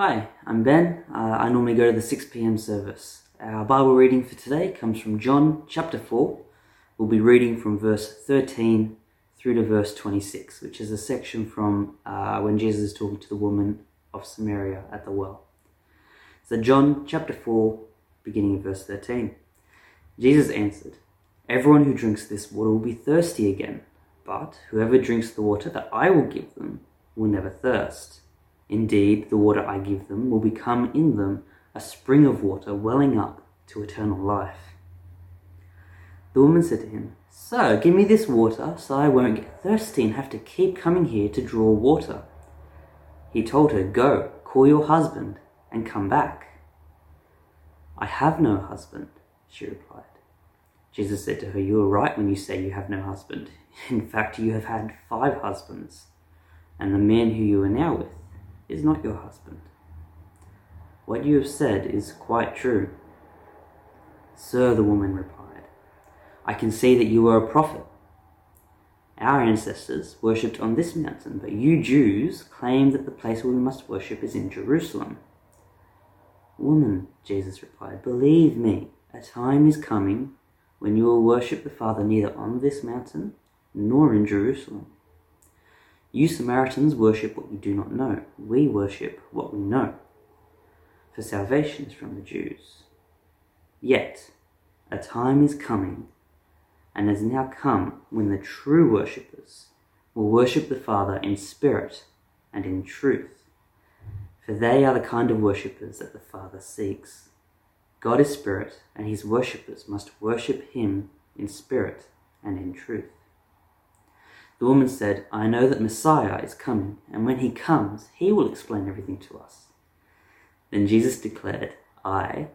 Hi, I'm Ben. Uh, I normally go to the 6 pm service. Our Bible reading for today comes from John chapter 4. We'll be reading from verse 13 through to verse 26, which is a section from uh, when Jesus is talking to the woman of Samaria at the well. So, John chapter 4, beginning of verse 13. Jesus answered, Everyone who drinks this water will be thirsty again, but whoever drinks the water that I will give them will never thirst. Indeed, the water I give them will become in them a spring of water welling up to eternal life. The woman said to him, Sir, give me this water so I won't get thirsty and have to keep coming here to draw water. He told her, Go, call your husband and come back. I have no husband, she replied. Jesus said to her, You are right when you say you have no husband. In fact, you have had five husbands, and the man who you are now with is not your husband. What you have said is quite true. Sir, the woman replied, I can see that you are a prophet. Our ancestors worshipped on this mountain, but you Jews claim that the place where we must worship is in Jerusalem. Woman, Jesus replied, believe me, a time is coming when you will worship the Father neither on this mountain nor in Jerusalem. You Samaritans worship what you do not know. We worship what we know. For salvation is from the Jews. Yet, a time is coming, and has now come, when the true worshippers will worship the Father in spirit and in truth. For they are the kind of worshippers that the Father seeks. God is spirit, and his worshippers must worship him in spirit and in truth. The woman said, I know that Messiah is coming, and when he comes, he will explain everything to us. Then Jesus declared, I,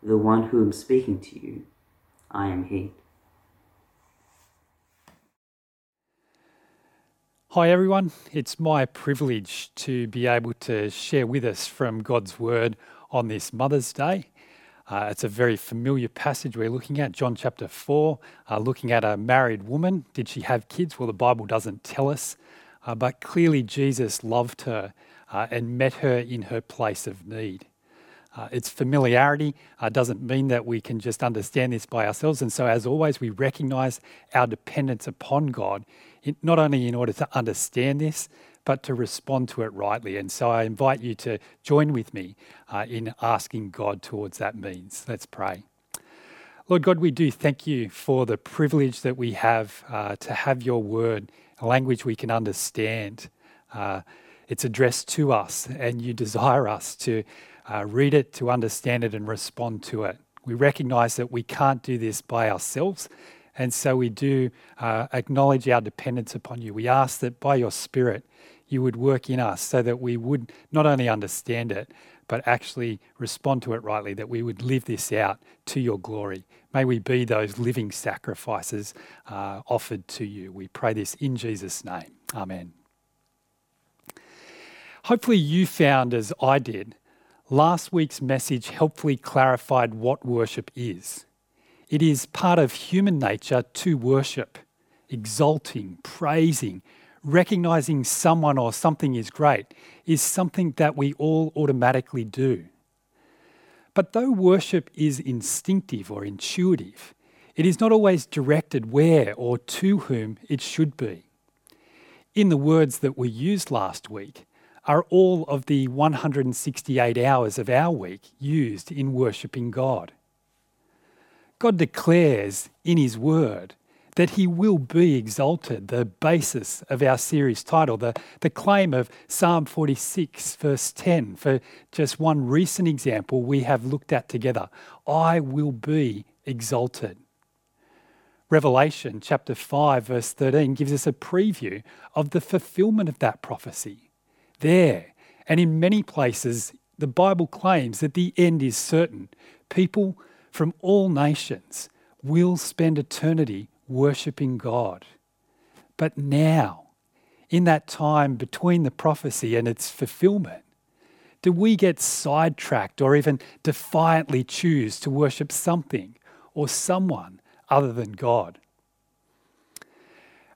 the one who am speaking to you, I am he. Hi, everyone. It's my privilege to be able to share with us from God's Word on this Mother's Day. Uh, it's a very familiar passage we're looking at, John chapter 4, uh, looking at a married woman. Did she have kids? Well, the Bible doesn't tell us, uh, but clearly Jesus loved her uh, and met her in her place of need. Uh, its familiarity uh, doesn't mean that we can just understand this by ourselves. And so, as always, we recognize our dependence upon God, in, not only in order to understand this, but to respond to it rightly. And so I invite you to join with me uh, in asking God towards that means. Let's pray. Lord God, we do thank you for the privilege that we have uh, to have your word, a language we can understand. Uh, it's addressed to us, and you desire us to uh, read it, to understand it, and respond to it. We recognize that we can't do this by ourselves, and so we do uh, acknowledge our dependence upon you. We ask that by your Spirit, you would work in us so that we would not only understand it, but actually respond to it rightly, that we would live this out to your glory. May we be those living sacrifices uh, offered to you. We pray this in Jesus' name. Amen. Hopefully, you found, as I did, last week's message helpfully clarified what worship is. It is part of human nature to worship, exalting, praising, recognizing someone or something is great is something that we all automatically do. But though worship is instinctive or intuitive, it is not always directed where or to whom it should be. In the words that were used last week, are all of the 168 hours of our week used in worshipping God. God declares in His Word that he will be exalted, the basis of our series title, the, the claim of Psalm 46, verse 10. For just one recent example we have looked at together I will be exalted. Revelation chapter 5, verse 13 gives us a preview of the fulfillment of that prophecy. There, and in many places, the Bible claims that the end is certain. People from all nations will spend eternity worshipping God. But now, in that time between the prophecy and its fulfillment, do we get sidetracked or even defiantly choose to worship something or someone other than God?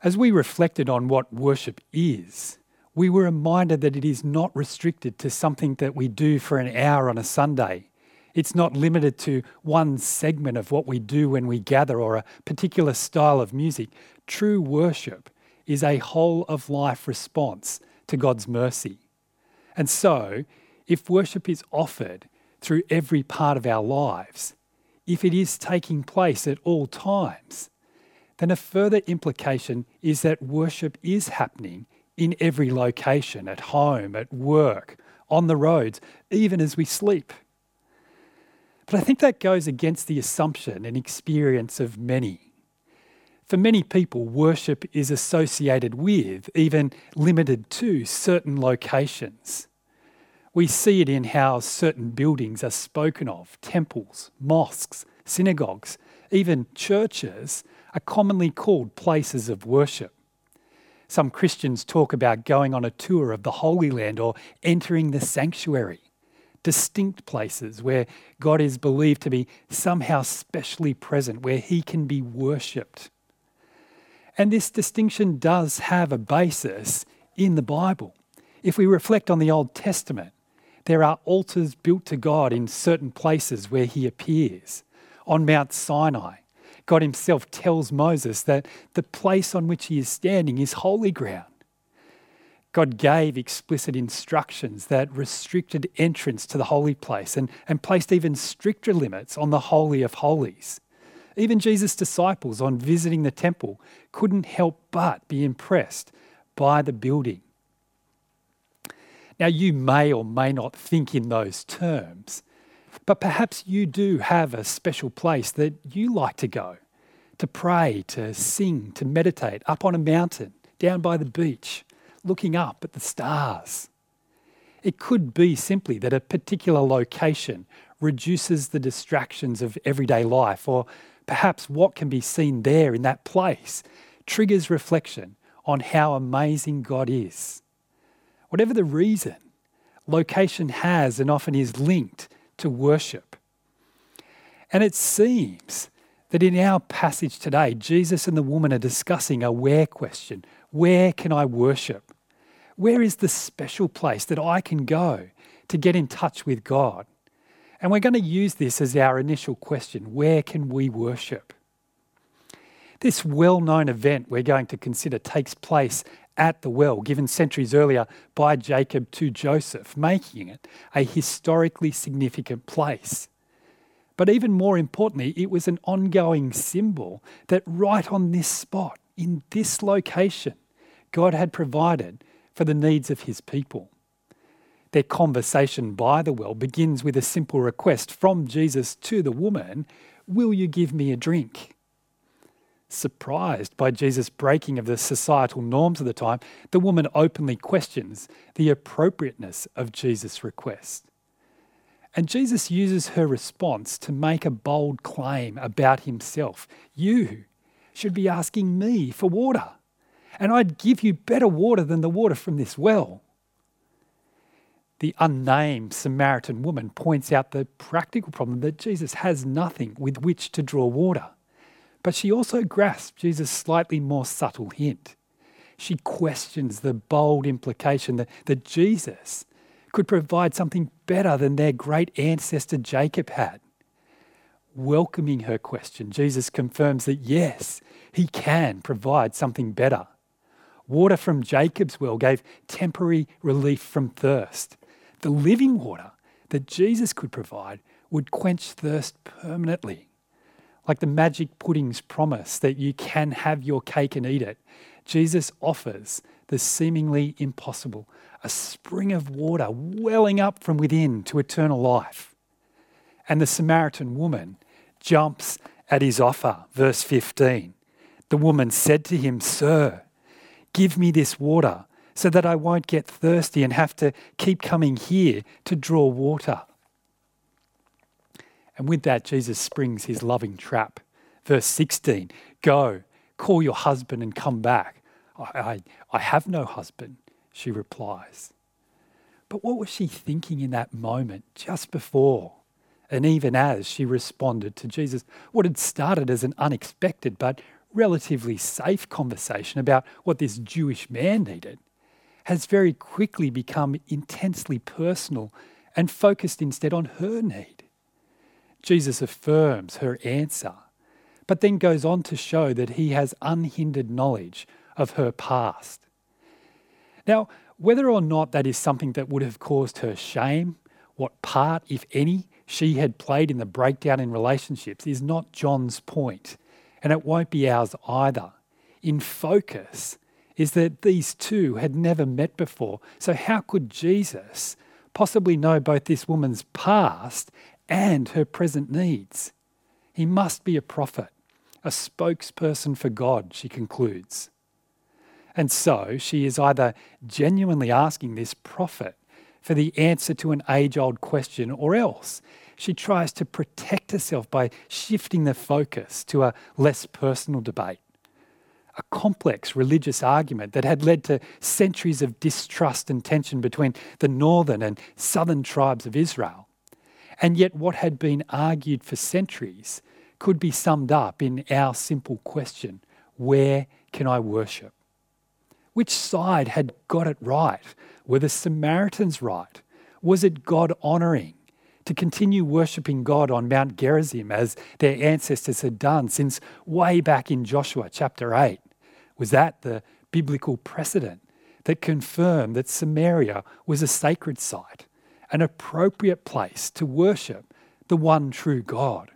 As we reflected on what worship is, we were reminded that it is not restricted to something that we do for an hour on a Sunday. It's not limited to one segment of what we do when we gather or a particular style of music. True worship is a whole of life response to God's mercy. And so, if worship is offered through every part of our lives, if it is taking place at all times, then a further implication is that worship is happening in every location at home, at work, on the roads, even as we sleep. But I think that goes against the assumption and experience of many. For many people, worship is associated with, even limited to, certain locations. We see it in how certain buildings are spoken of temples, mosques, synagogues, even churches are commonly called places of worship. Some Christians talk about going on a tour of the Holy Land or entering the sanctuary, distinct places where God is believed to be somehow specially present, where he can be worshipped. And this distinction does have a basis in the Bible. If we reflect on the Old Testament, there are altars built to God in certain places where he appears. On Mount Sinai, God himself tells Moses that the place on which he is standing is holy ground. God gave explicit instructions that restricted entrance to the holy place and, and placed even stricter limits on the Holy of Holies. Even Jesus' disciples, on visiting the temple, couldn't help but be impressed by the building. Now, you may or may not think in those terms, but perhaps you do have a special place that you like to go to pray, to sing, to meditate up on a mountain, down by the beach, looking up at the stars. It could be simply that a particular location reduces the distractions of everyday life, or perhaps what can be seen there in that place triggers reflection on how amazing God is. Whatever the reason, location has and often is linked to worship. And it seems that in our passage today, Jesus and the woman are discussing a where question Where can I worship? Where is the special place that I can go to get in touch with God? And we're going to use this as our initial question Where can we worship? This well known event we're going to consider takes place at the well, given centuries earlier by Jacob to Joseph, making it a historically significant place. But even more importantly, it was an ongoing symbol that right on this spot, in this location, God had provided for the needs of his people. Their conversation by the well begins with a simple request from Jesus to the woman Will you give me a drink? Surprised by Jesus' breaking of the societal norms of the time, the woman openly questions the appropriateness of Jesus' request. And Jesus uses her response to make a bold claim about himself. You should be asking me for water, and I'd give you better water than the water from this well. The unnamed Samaritan woman points out the practical problem that Jesus has nothing with which to draw water. But she also grasps Jesus' slightly more subtle hint. She questions the bold implication that, that Jesus could provide something better than their great ancestor Jacob had. Welcoming her question, Jesus confirms that yes, he can provide something better. Water from Jacob's well gave temporary relief from thirst. The living water that Jesus could provide would quench thirst permanently like the magic pudding's promise that you can have your cake and eat it, Jesus offers the seemingly impossible a spring of water welling up from within to eternal life. And the Samaritan woman jumps at his offer. Verse 15 The woman said to him, Sir, give me this water so that I won't get thirsty and have to keep coming here to draw water. And with that, Jesus springs his loving trap. Verse 16 Go, call your husband and come back. I, I, I have no husband, she replies. But what was she thinking in that moment, just before? And even as she responded to Jesus, what had started as an unexpected but relatively safe conversation about what this Jewish man needed has very quickly become intensely personal and focused instead on her need. Jesus affirms her answer, but then goes on to show that he has unhindered knowledge of her past. Now, whether or not that is something that would have caused her shame, what part, if any, she had played in the breakdown in relationships is not John's point, and it won't be ours either. In focus is that these two had never met before. So, how could Jesus possibly know both this woman's past and her present needs? He must be a prophet, a spokesperson for God, she concludes. And so she is either genuinely asking this prophet for the answer to an age old question, or else she tries to protect herself by shifting the focus to a less personal debate. A complex religious argument that had led to centuries of distrust and tension between the northern and southern tribes of Israel. And yet, what had been argued for centuries could be summed up in our simple question Where can I worship? Which side had got it right? Were the Samaritans right? Was it God honouring to continue worshipping God on Mount Gerizim as their ancestors had done since way back in Joshua chapter 8? Was that the biblical precedent that confirmed that Samaria was a sacred site, an appropriate place to worship the one true God?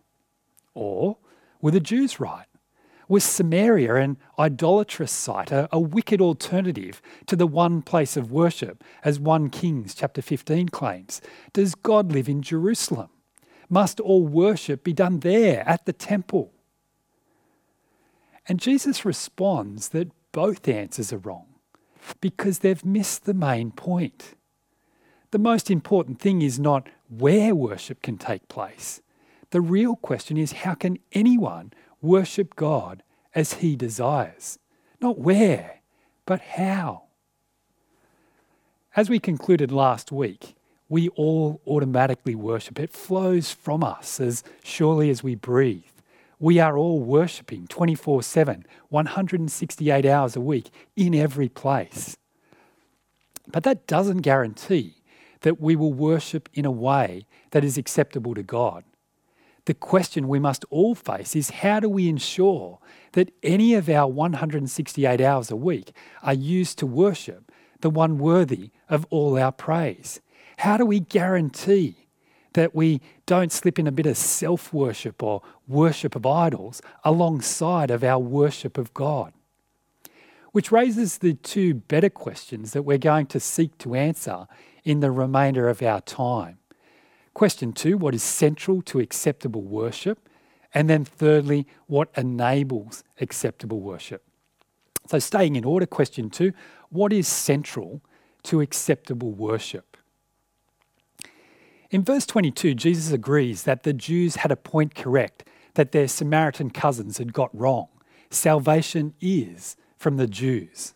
Or were the Jews right? Was Samaria an idolatrous site, a, a, wicked alternative to the one place of worship, as 1 Kings chapter 15 claims? Does God live in Jerusalem? Must all worship be done there at the temple? And Jesus responds that both answers are wrong because they've missed the main point. The most important thing is not where worship can take place. The real question is how can anyone worship God as He desires. Not where, but how. As we concluded last week, we all automatically worship. It flows from us as surely as we breathe. We are all worshipping 24 7, 168 hours a week in every place. But that doesn't guarantee that we will worship in a way that is acceptable to God the question we must all face is how do we ensure that any of our 168 hours a week are used to worship the one worthy of all our praise? How do we guarantee that we don't slip in a bit of self worship or worship of idols alongside of our worship of God? Which raises the two better questions that we're going to seek to answer in the remainder of our time. Question two, what is central to acceptable worship? And then thirdly, what enables acceptable worship? So, staying in order, question two, what is central to acceptable worship? In verse 22, Jesus agrees that the Jews had a point correct that their Samaritan cousins had got wrong. Salvation is from the Jews.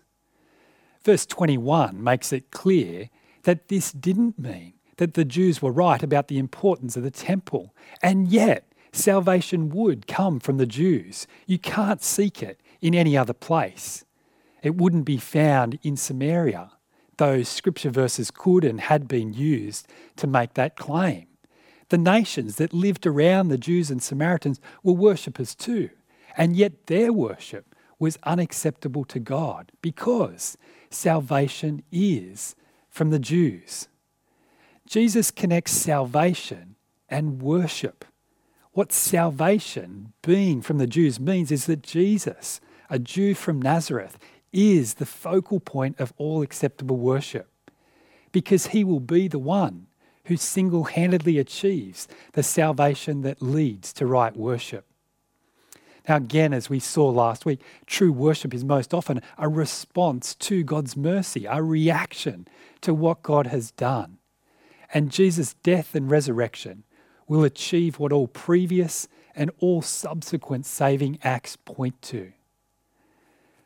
Verse 21 makes it clear that this didn't mean that the Jews were right about the importance of the temple. And yet, salvation would come from the Jews. You can't seek it in any other place. It wouldn't be found in Samaria. though scripture verses could and had been used to make that claim. The nations that lived around the Jews and Samaritans were worshippers too, and yet their worship was unacceptable to God because salvation is from the Jews. Jesus connects salvation and worship. What salvation, being from the Jews, means is that Jesus, a Jew from Nazareth, is the focal point of all acceptable worship because he will be the one who single handedly achieves the salvation that leads to right worship. Now, again, as we saw last week, true worship is most often a response to God's mercy, a reaction to what God has done and Jesus' death and resurrection will achieve what all previous and all subsequent saving acts point to.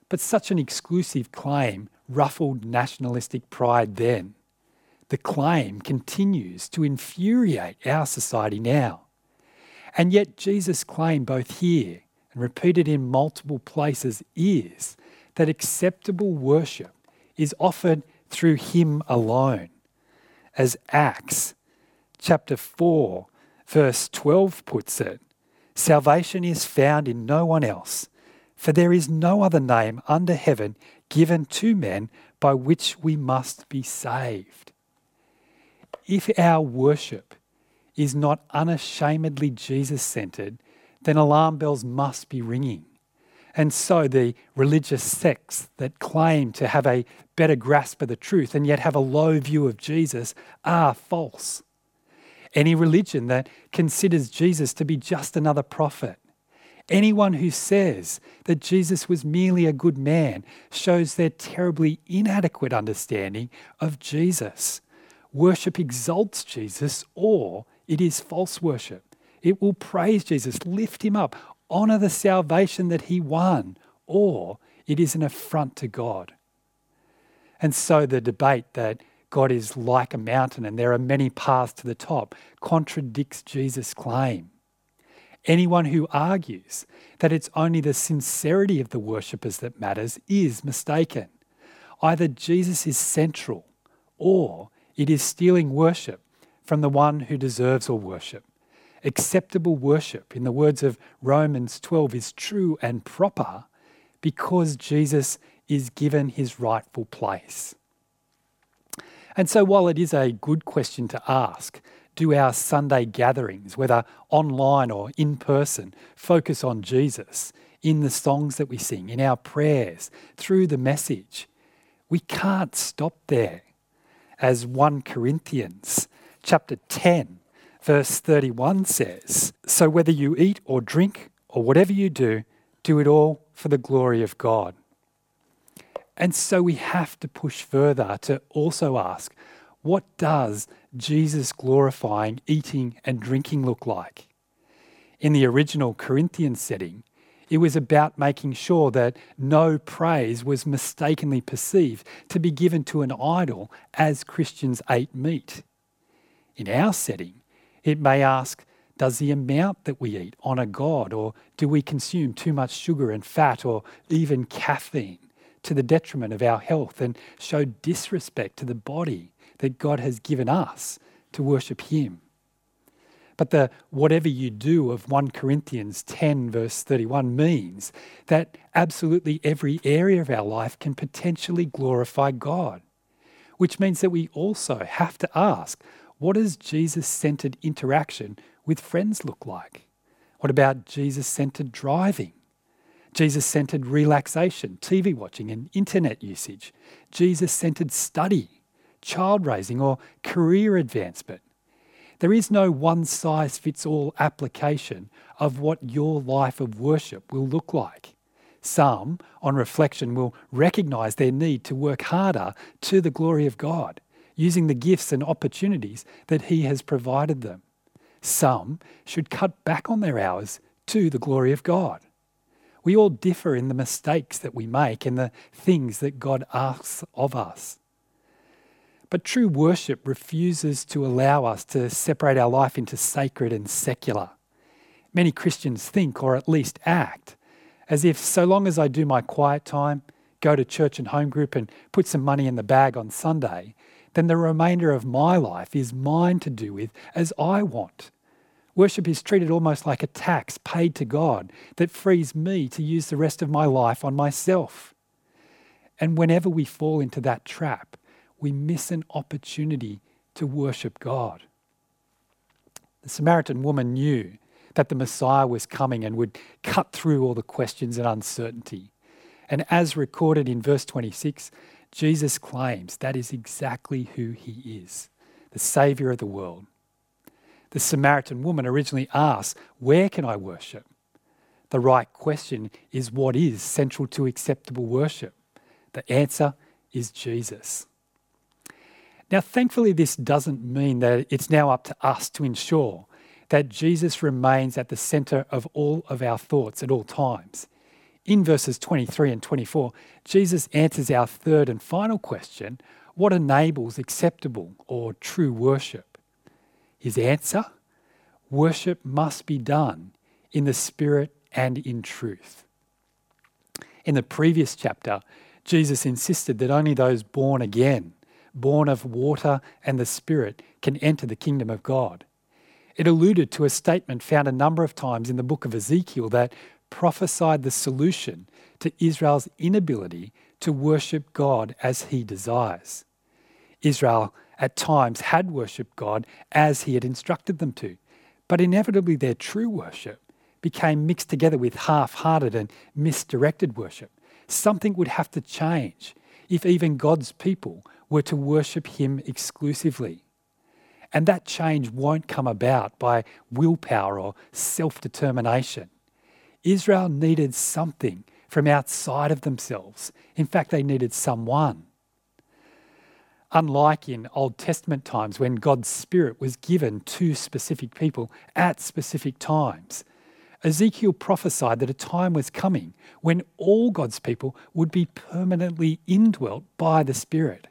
But such an exclusive claim ruffled nationalistic pride then. The claim continues to infuriate our society now. And yet, Jesus' claim, both here and repeated in multiple places, is that acceptable worship is offered through him alone. As Acts chapter 4, verse 12 puts it, salvation is found in no one else, for there is no other name under heaven given to men by which we must be saved. If our worship is not unashamedly Jesus centered, then alarm bells must be ringing. And so the religious sects that claim to have a better grasp of the truth and yet have a low view of Jesus are false. Any religion that considers Jesus to be just another prophet, anyone who says that Jesus was merely a good man, shows their terribly inadequate understanding of Jesus. Worship exalts Jesus or it is false worship. It will praise Jesus, lift him up, honor the salvation that he won, or it is an affront to God. And so the debate that God is like a mountain and there are many paths to the top contradicts Jesus' claim. Anyone who argues that it's only the sincerity of the worshippers that matters is mistaken. Either Jesus is central or it is stealing worship from the one who deserves all worship. Acceptable worship, in the words of Romans 12, is true and proper because Jesus is given his rightful place. And so, while it is a good question to ask, do our Sunday gatherings, whether online or in person, focus on Jesus in the songs that we sing, in our prayers, through the message? We can't stop there. As 1 Corinthians chapter 10, verse 31 says, So whether you eat or drink or whatever you do, do it all for the glory of God. And so we have to push further to also ask, what does Jesus glorifying eating and drinking look like? In the original Corinthian setting, it was about making sure that no praise was mistakenly perceived to be given to an idol as Christians ate meat. In our setting, it may ask, does the amount that we eat honour God, or do we consume too much sugar and fat, or even caffeine to the detriment of our health and show disrespect to the body that God has given us to worship Him? But the whatever you do of 1 Corinthians 10, verse 31, means that absolutely every area of our life can potentially glorify God, which means that we also have to ask what does Jesus centered interaction with friends look like? What about Jesus centered driving? Jesus centered relaxation, TV watching, and internet usage? Jesus centered study, child raising, or career advancement? There is no one size fits all application of what your life of worship will look like. Some, on reflection, will recognize their need to work harder to the glory of God using the gifts and opportunities that He has provided them. Some should cut back on their hours to the glory of God. We all differ in the mistakes that we make and the things that God asks of us. But true worship refuses to allow us to separate our life into sacred and secular. Many Christians think, or at least act, as if so long as I do my quiet time, go to church and home group, and put some money in the bag on Sunday, then the remainder of my life is mine to do with as I want. Worship is treated almost like a tax paid to God that frees me to use the rest of my life on myself. And whenever we fall into that trap, we miss an opportunity to worship God. The Samaritan woman knew that the Messiah was coming and would cut through all the questions and uncertainty. And as recorded in verse 26, Jesus claims that is exactly who he is the Saviour of the world. The Samaritan woman originally asked, Where can I worship? The right question is what is central to acceptable worship? The answer is Jesus. Now, thankfully, this doesn't mean that it's now up to us to ensure that Jesus remains at the centre of all of our thoughts at all times in verses 23 and 24, Jesus answers our third and final question what enables acceptable or true worship? His answer worship must be done in the Spirit and in truth. In the previous chapter, Jesus insisted that only those born again born of water and the Spirit, can enter the kingdom of God. It alluded to a statement found a number of times in the book of Ezekiel that prophesied the solution to Israel's inability to worship God as he desires. Israel at times had worshipped God as he had instructed them to, but inevitably their true worship became mixed together with half hearted and misdirected worship. Something would have to change if even God's people were to worship him exclusively. And that change won't come about by willpower or self determination. Israel needed something from outside of themselves. In fact, they needed someone. Unlike in Old Testament times when God's Spirit was given to specific people at specific times, Ezekiel prophesied that a time was coming when all God's people would be permanently indwelt by the Spirit.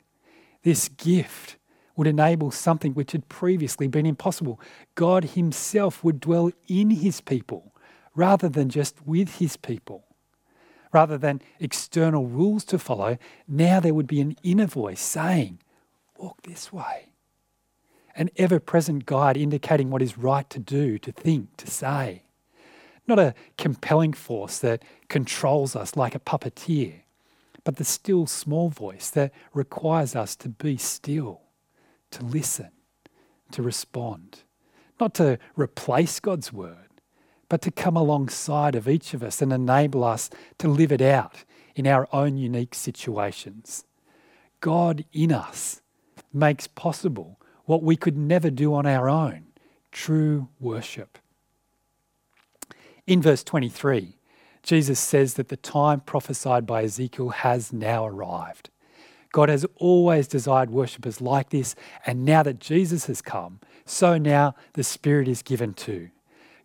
This gift would enable something which had previously been impossible. God Himself would dwell in His people rather than just with His people. Rather than external rules to follow, now there would be an inner voice saying, Walk this way. An ever present guide indicating what is right to do, to think, to say. Not a compelling force that controls us like a puppeteer, but the still small voice that requires us to be still to listen, to respond, not to replace God's word, but to come alongside of each of us and enable us to live it out in our own unique situations. God in us makes possible what we could never do on our own true worship. In verse 23, Jesus says that the time prophesied by Ezekiel has now arrived. God has always desired worshippers like this, and now that Jesus has come, so now the Spirit is given too.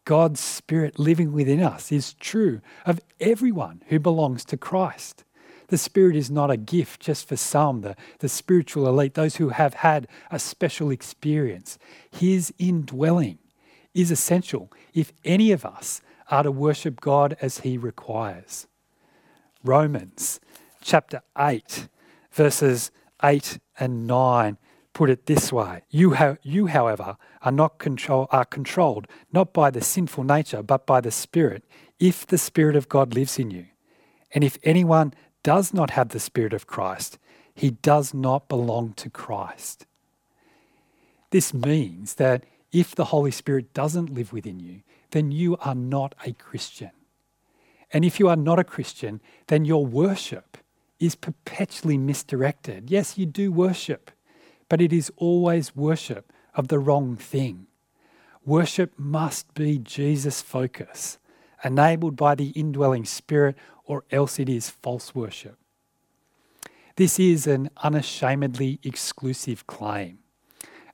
God's Spirit living within us is true of everyone who belongs to Christ. The Spirit is not a gift just for some, the, the spiritual elite, those who have had a special experience. His indwelling is essential if any of us are to worship God as He requires. Romans chapter 8 verses 8 and 9 put it this way you, have, you however, are, not control, are controlled not by the sinful nature, but by the Spirit, if the Spirit of God lives in you. And if anyone does not have the Spirit of Christ, he does not belong to Christ. This means that if the Holy Spirit doesn't live within you, then you are not a Christian. And if you are not a Christian, then your worship is perpetually misdirected. Yes, you do worship, but it is always worship of the wrong thing. Worship must be Jesus' focus, enabled by the indwelling Spirit, or else it is false worship. This is an unashamedly exclusive claim.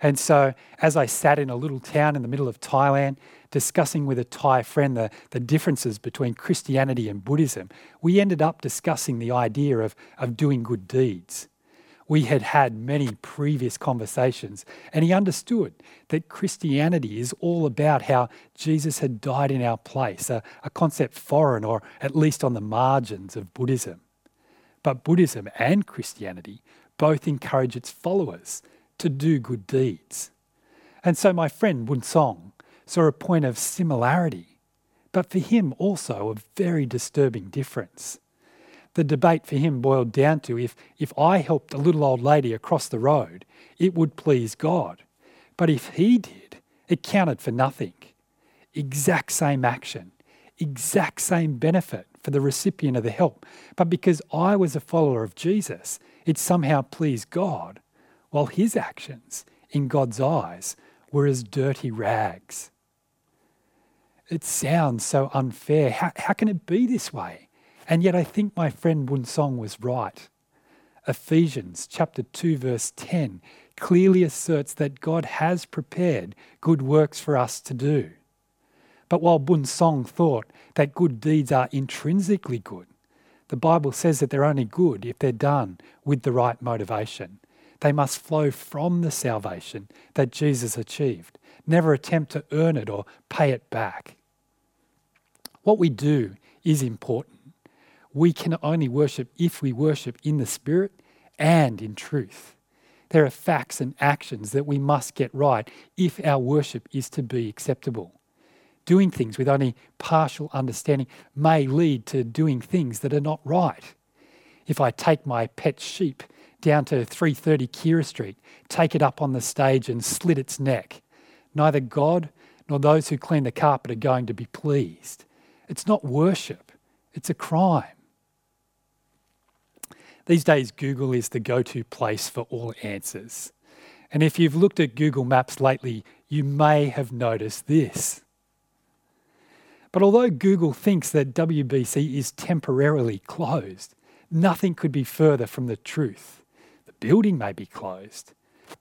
And so, as I sat in a little town in the middle of Thailand, discussing with a Thai friend the, the differences between Christianity and Buddhism, we ended up discussing the idea of, of doing good deeds. We had had many previous conversations, and he understood that Christianity is all about how Jesus had died in our place, a, a concept foreign or at least on the margins of Buddhism. But Buddhism and Christianity both encourage its followers to do good deeds. And so my friend Wun Song saw a point of similarity, but for him also a very disturbing difference. The debate for him boiled down to if, if I helped a little old lady across the road, it would please God. But if he did, it counted for nothing. Exact same action, exact same benefit for the recipient of the help. But because I was a follower of Jesus, it somehow pleased God while his actions, in God's eyes, were as dirty rags. It sounds so unfair. How, how can it be this way? And yet I think my friend Wun Song was right. Ephesians chapter 2 verse 10 clearly asserts that God has prepared good works for us to do. But while Bun Song thought that good deeds are intrinsically good, the Bible says that they're only good if they're done with the right motivation. They must flow from the salvation that Jesus achieved. Never attempt to earn it or pay it back. What we do is important. We can only worship if we worship in the Spirit and in truth. There are facts and actions that we must get right if our worship is to be acceptable. Doing things with only partial understanding may lead to doing things that are not right. If I take my pet sheep down to 330 Keira Street, take it up on the stage and slit its neck, neither God nor those who clean the carpet are going to be pleased. It's not worship, it's a crime. These days, Google is the go to place for all answers. And if you've looked at Google Maps lately, you may have noticed this. But although Google thinks that WBC is temporarily closed, nothing could be further from the truth. The building may be closed,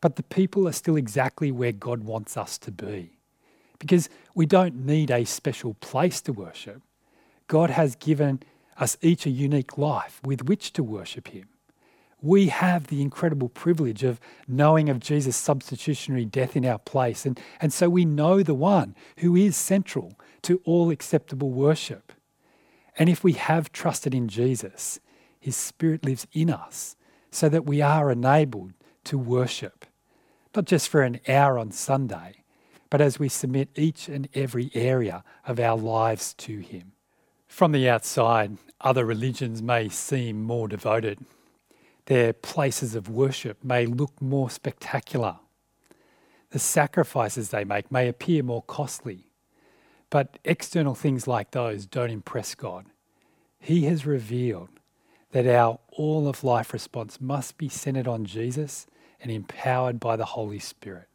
but the people are still exactly where God wants us to be. Because we don't need a special place to worship. God has given us each a unique life with which to worship Him. We have the incredible privilege of knowing of Jesus' substitutionary death in our place, and, and so we know the one who is central to all acceptable worship. And if we have trusted in Jesus, His Spirit lives in us so that we are enabled to worship, not just for an hour on Sunday, but as we submit each and every area of our lives to Him. From the outside, other religions may seem more devoted. Their places of worship may look more spectacular. The sacrifices they make may appear more costly. But external things like those don't impress God. He has revealed that our all of life response must be centered on Jesus and empowered by the Holy Spirit.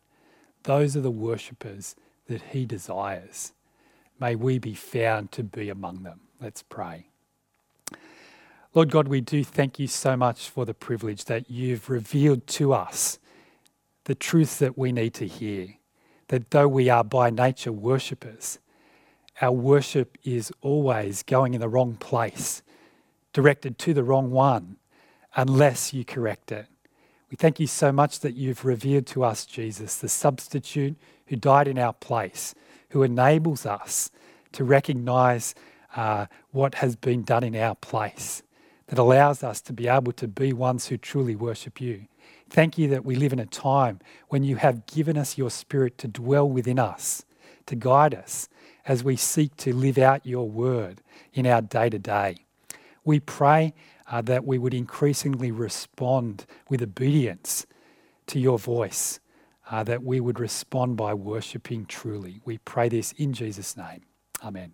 Those are the worshippers that He desires. May we be found to be among them. Let's pray. Lord God, we do thank you so much for the privilege that you've revealed to us the truth that we need to hear. That though we are by nature worshippers, our worship is always going in the wrong place, directed to the wrong one, unless you correct it. We thank you so much that you've revealed to us Jesus, the substitute who died in our place, who enables us to recognize uh, what has been done in our place, that allows us to be able to be ones who truly worship you. Thank you that we live in a time when you have given us your Spirit to dwell within us, to guide us as we seek to live out your word in our day to day. We pray uh, that we would increasingly respond with obedience to your voice, uh, that we would respond by worshipping truly. We pray this in Jesus' name. Amen.